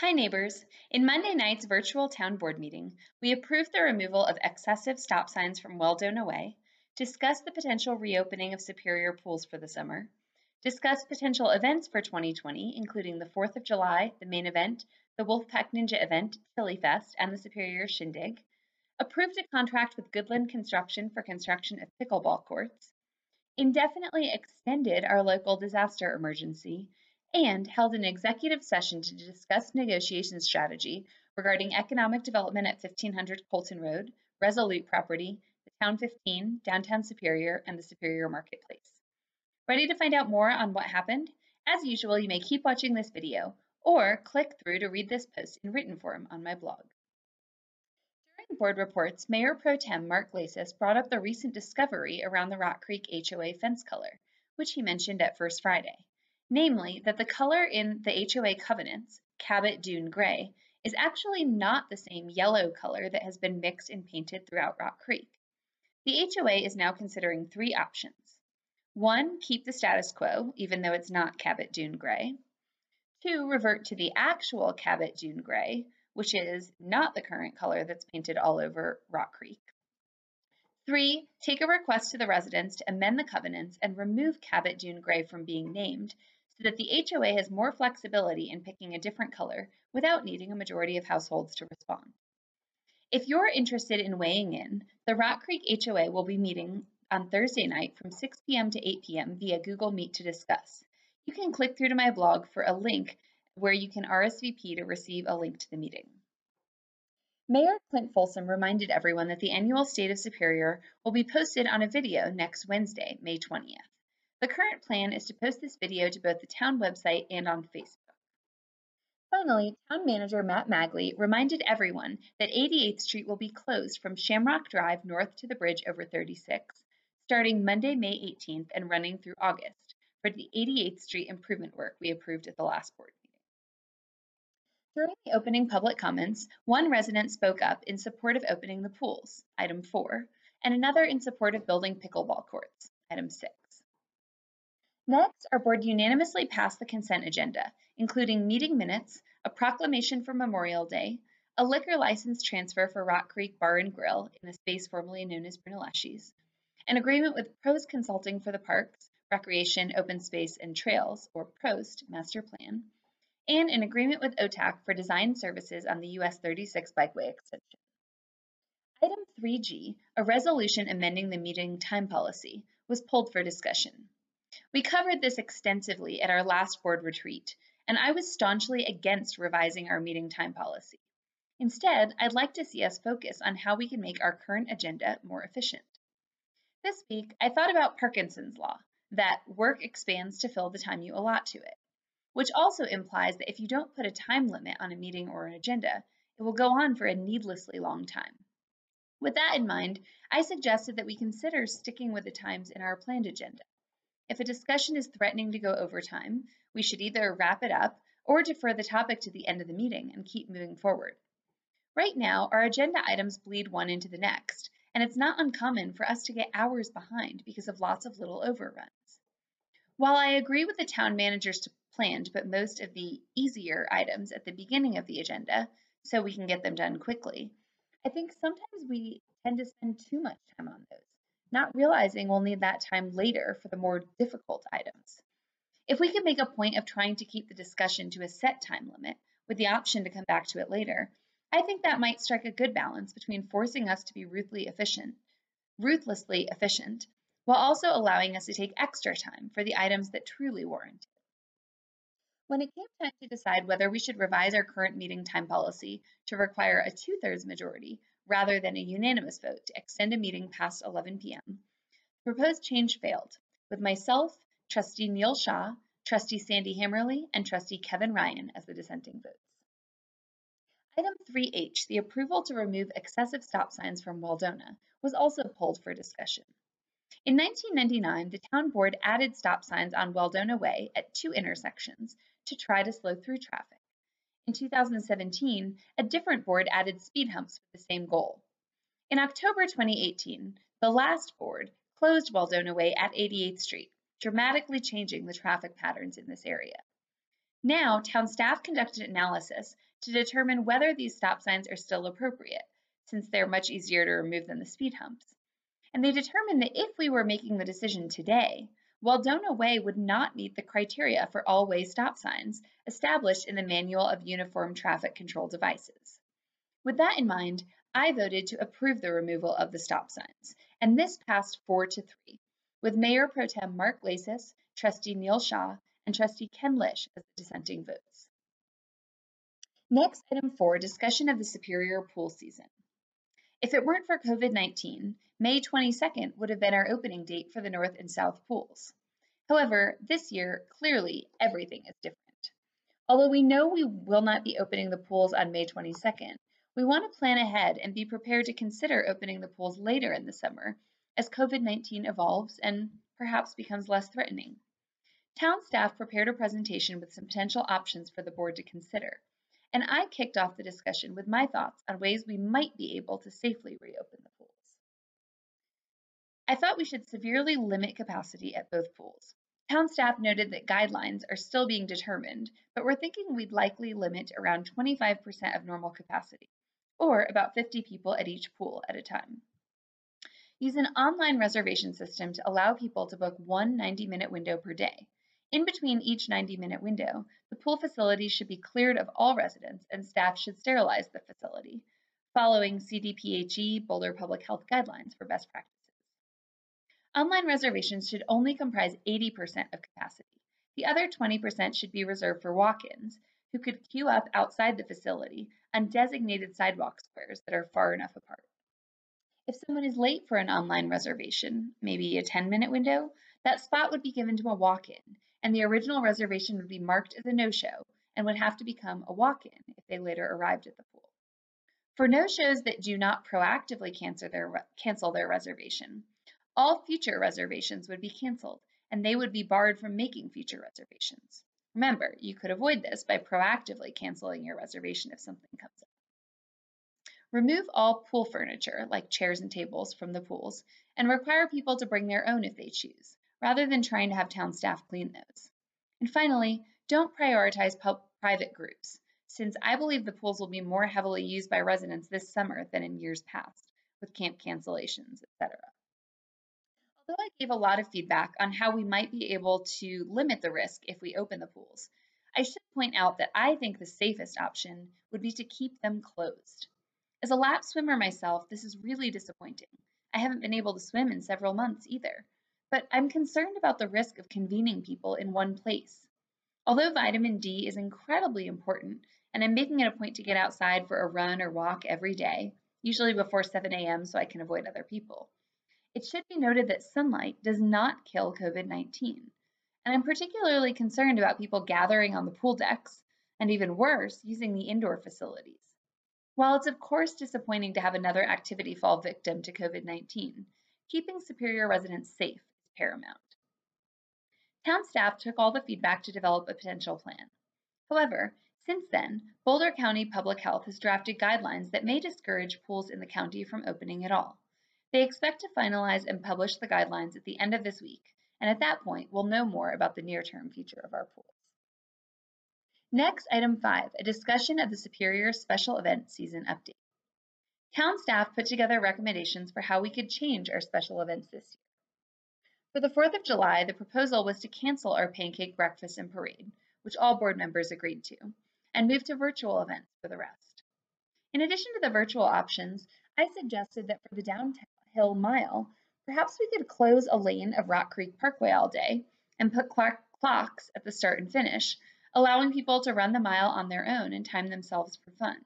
Hi neighbors. In Monday night's virtual town board meeting, we approved the removal of excessive stop signs from Weldona Way, discussed the potential reopening of Superior pools for the summer, discussed potential events for 2020, including the 4th of July, the main event, the Wolfpack Ninja event, Chili Fest, and the Superior Shindig, approved a contract with Goodland Construction for construction of pickleball courts, indefinitely extended our local disaster emergency, and held an executive session to discuss negotiation strategy regarding economic development at 1500 Coalton Road, Resolute Property, the Town 15, Downtown Superior, and the Superior Marketplace. Ready to find out more on what happened? As usual, you may keep watching this video or click through to read this post in written form on my blog. During board reports, Mayor Pro Tem Mark Lacis brought up the recent discovery around the Rock Creek HOA fence color, which he mentioned at First Friday namely that the color in the HOA covenants, Cabot Dune Gray, is actually not the same yellow color that has been mixed and painted throughout Rock Creek. The HOA is now considering three options. One, keep the status quo, even though it's not Cabot Dune Gray. Two, revert to the actual Cabot Dune Gray, which is not the current color that's painted all over Rock Creek. Three, take a request to the residents to amend the covenants and remove Cabot Dune Gray from being named so that the HOA has more flexibility in picking a different color without needing a majority of households to respond. If you're interested in weighing in, the Rock Creek HOA will be meeting on Thursday night from 6 p.m. to 8 p.m. via Google Meet to discuss. You can click through to my blog for a link where you can RSVP to receive a link to the meeting. Mayor Clint Folsom reminded everyone that the annual State of Superior will be posted on a video next Wednesday, May 20th. The current plan is to post this video to both the town website and on Facebook. Finally, Town Manager Matt Magley reminded everyone that 88th Street will be closed from Shamrock Drive north to the bridge over 36, starting Monday, May 18th and running through August for the 88th Street improvement work we approved at the last board meeting. During the opening public comments, one resident spoke up in support of opening the pools, item 4, and another in support of building pickleball courts, item 6. Next, our board unanimously passed the consent agenda, including meeting minutes, a proclamation for Memorial Day, a liquor license transfer for Rock Creek Bar and Grill in a space formerly known as Brunelleschi's, an agreement with Pros Consulting for the Parks, Recreation, Open Space, and Trails, or PROST, Master Plan, and an agreement with Otak for design services on the US 36 Bikeway extension. Item 3G, a resolution amending the meeting time policy, was pulled for discussion. We covered this extensively at our last board retreat, and I was staunchly against revising our meeting time policy. Instead, I'd like to see us focus on how we can make our current agenda more efficient. This week, I thought about Parkinson's law, that work expands to fill the time you allot to it, which also implies that if you don't put a time limit on a meeting or an agenda, it will go on for a needlessly long time. With that in mind, I suggested that we consider sticking with the times in our planned agenda. If a discussion is threatening to go over time, we should either wrap it up or defer the topic to the end of the meeting and keep moving forward. Right now, our agenda items bleed one into the next, and it's not uncommon for us to get hours behind because of lots of little overruns. While I agree with the town managers to plan to put most of the easier items at the beginning of the agenda so we can get them done quickly, I think sometimes we tend to spend too much time on those not realizing we'll need that time later for the more difficult items. If we can make a point of trying to keep the discussion to a set time limit with the option to come back to it later, I think that might strike a good balance between forcing us to be ruthlessly efficient, ruthlessly efficient, while also allowing us to take extra time for the items that truly warrant it. When it came time to decide whether we should revise our current meeting time policy to require a two-thirds majority rather than a unanimous vote to extend a meeting past 11 p.m. The proposed change failed, with myself, Trustee Neal Shah, Trustee Sandy Hammerly, and Trustee Kevin Ryan as the dissenting votes. Item 3H, the approval to remove excessive stop signs from Weldona, was also pulled for discussion. In 1999, the town board added stop signs on Weldona Way at two intersections to try to slow through traffic. In 2017, a different board added speed humps with the same goal. In October 2018, the last board closed Weldona Way at 88th Street, dramatically changing the traffic patterns in this area. Now, town staff conducted analysis to determine whether these stop signs are still appropriate, since they're much easier to remove than the speed humps. And they determined that if we were making the decision today, Weldona Way would not meet the criteria for all-way stop signs established in the Manual of Uniform Traffic Control Devices. With that in mind, I voted to approve the removal of the stop signs, and this passed 4 to 3, with Mayor Pro Tem Mark Lacis, Trustee Neal Shah, and Trustee Ken Lish as the dissenting votes. Next, item 4, discussion of the Superior Pool season. If it weren't for COVID-19, May 22nd would have been our opening date for the North and South pools. However, this year, clearly everything is different. Although we know we will not be opening the pools on May 22nd, we want to plan ahead and be prepared to consider opening the pools later in the summer as COVID-19 evolves and perhaps becomes less threatening. Town staff prepared a presentation with some potential options for the board to consider, and I kicked off the discussion with my thoughts on ways we might be able to safely reopen the pools. I thought we should severely limit capacity at both pools. Town staff noted that guidelines are still being determined, but we're thinking we'd likely limit around 25% of normal capacity or about 50 people at each pool at a time. Use an online reservation system to allow people to book one 90 minute window per day. In between each 90 minute window, the pool facility should be cleared of all residents and staff should sterilize the facility, following CDPHE Boulder Public Health guidelines for best practices. Online reservations should only comprise 80% of capacity. The other 20% should be reserved for walk-ins, who could queue up outside the facility on designated sidewalk squares that are far enough apart. If someone is late for an online reservation, maybe a 10 minute window, that spot would be given to a walk in, and the original reservation would be marked as a no show and would have to become a walk in if they later arrived at the pool. For no shows that do not proactively cancel their, cancel their reservation, all future reservations would be canceled and they would be barred from making future reservations. Remember, you could avoid this by proactively canceling your reservation if something comes up. Remove all pool furniture, like chairs and tables, from the pools, and require people to bring their own if they choose, rather than trying to have town staff clean those. And finally, don't prioritize private groups, since I believe the pools will be more heavily used by residents this summer than in years past, with camp cancellations, etc. Although I gave a lot of feedback on how we might be able to limit the risk if we open the pools, I should point out that I think the safest option would be to keep them closed. As a lap swimmer myself, this is really disappointing. I haven't been able to swim in several months either, but I'm concerned about the risk of convening people in one place. Although vitamin D is incredibly important, and I'm making it a point to get outside for a run or walk every day, usually before 7 a.m. so I can avoid other people. It should be noted that sunlight does not kill COVID-19, and I'm particularly concerned about people gathering on the pool decks, and even worse, using the indoor facilities. While it's of course disappointing to have another activity fall victim to COVID-19, keeping Superior residents safe paramount. Town staff took all the feedback to develop a potential plan. However, since then, Boulder County Public Health has drafted guidelines that may discourage pools in the county from opening at all. They expect to finalize and publish the guidelines at the end of this week, and at that point, we'll know more about the near-term future of our pools. Next, item five, a discussion of the Superior Special Event Season Update. Town staff put together recommendations for how we could change our special events this year. For the 4th of July, the proposal was to cancel our pancake breakfast and parade, which all board members agreed to, and move to virtual events for the rest. In addition to the virtual options, I suggested that for the downtown Hill Mile, perhaps we could close a lane of Rock Creek Parkway all day and put clocks at the start and finish, allowing people to run the mile on their own and time themselves for fun.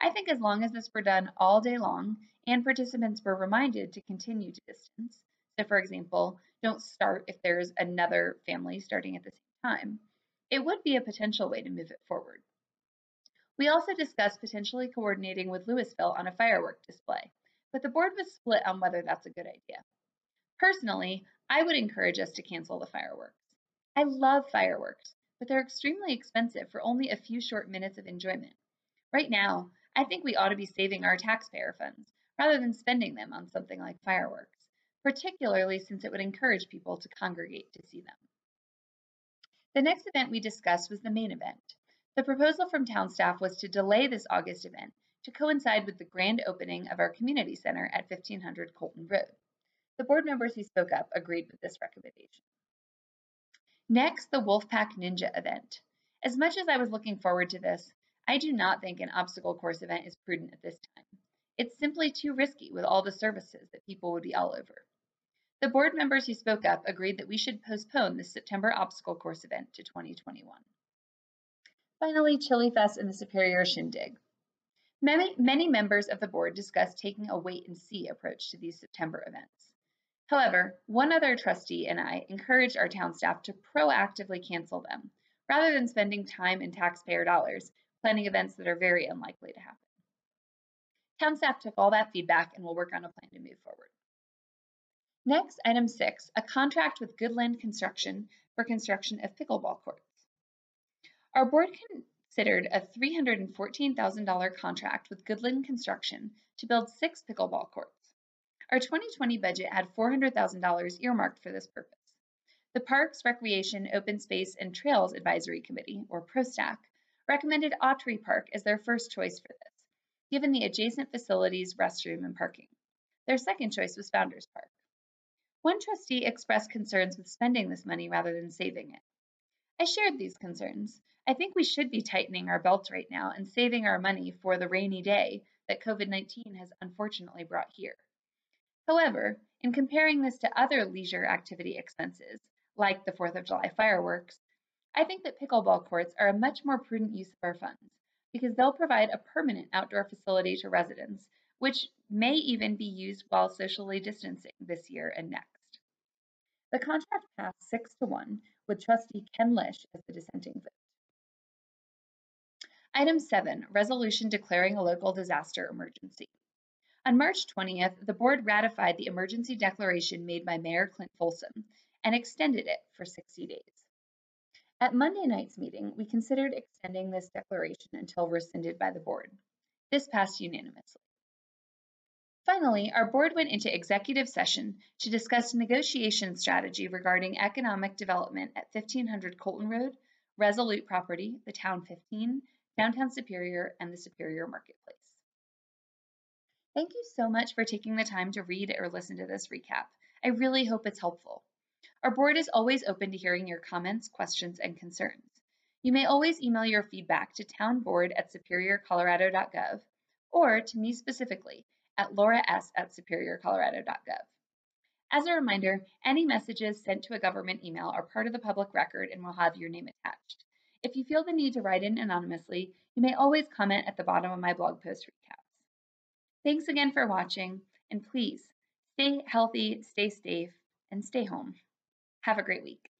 I think as long as this were done all day long and participants were reminded to continue to distance, so for example, don't start if there's another family starting at the same time, it would be a potential way to move it forward. We also discussed potentially coordinating with Louisville on a firework display but the board was split on whether that's a good idea. Personally, I would encourage us to cancel the fireworks. I love fireworks, but they're extremely expensive for only a few short minutes of enjoyment. Right now, I think we ought to be saving our taxpayer funds rather than spending them on something like fireworks, particularly since it would encourage people to congregate to see them. The next event we discussed was the main event. The proposal from town staff was to delay this August event to coincide with the grand opening of our community center at 1500 Coalton Road. The board members who spoke up agreed with this recommendation. Next, the Wolfpack Ninja event. As much as I was looking forward to this, I do not think an obstacle course event is prudent at this time. It's simply too risky with all the services that people would be all over. The board members who spoke up agreed that we should postpone the September obstacle course event to 2021. Finally, Chili Fest and the Superior Shindig. Many, many members of the board discussed taking a wait and see approach to these September events. However, one other trustee and I encouraged our town staff to proactively cancel them, rather than spending time and taxpayer dollars planning events that are very unlikely to happen. Town staff took all that feedback and will work on a plan to move forward. Next, item six, a contract with Goodland Construction for construction of pickleball courts. Our board considered a $314,000 contract with Goodland Construction to build six pickleball courts. Our 2020 budget had $400,000 earmarked for this purpose. The Parks, Recreation, Open Space, and Trails Advisory Committee, or PROSTAC, recommended Autry Park as their first choice for this given the adjacent facilities, restroom, and parking. Their second choice was Founders Park. One trustee expressed concerns with spending this money rather than saving it. I shared these concerns. I think we should be tightening our belts right now and saving our money for the rainy day that COVID 19 has unfortunately brought here. However, in comparing this to other leisure activity expenses, like the 4th of July fireworks, I think that pickleball courts are a much more prudent use of our funds because they'll provide a permanent outdoor facility to residents, which may even be used while socially distancing this year and next. The contract passed 6 to 1, with trustee Ken Lish as the dissenting vote. Item 7, resolution declaring a local disaster emergency. On March 20th, the board ratified the emergency declaration made by Mayor Clint Folsom and extended it for 60 days. At Monday night's meeting, we considered extending this declaration until rescinded by the board. This passed unanimously. Finally, our board went into executive session to discuss negotiation strategy regarding economic development at 1500 Coalton Road, Resolute Property, the Town 15, Downtown Superior, and the Superior Marketplace. Thank you so much for taking the time to read or listen to this recap. I really hope it's helpful. Our board is always open to hearing your comments, questions, and concerns. You may always email your feedback to townboard at superiorcolorado.gov or to me specifically at laura s at superiorcolorado.gov. As a reminder, any messages sent to a government email are part of the public record and will have your name attached. If you feel the need to write in anonymously, you may always comment at the bottom of my blog post recaps. Thanks again for watching, and please stay healthy, stay safe, and stay home. Have a great week.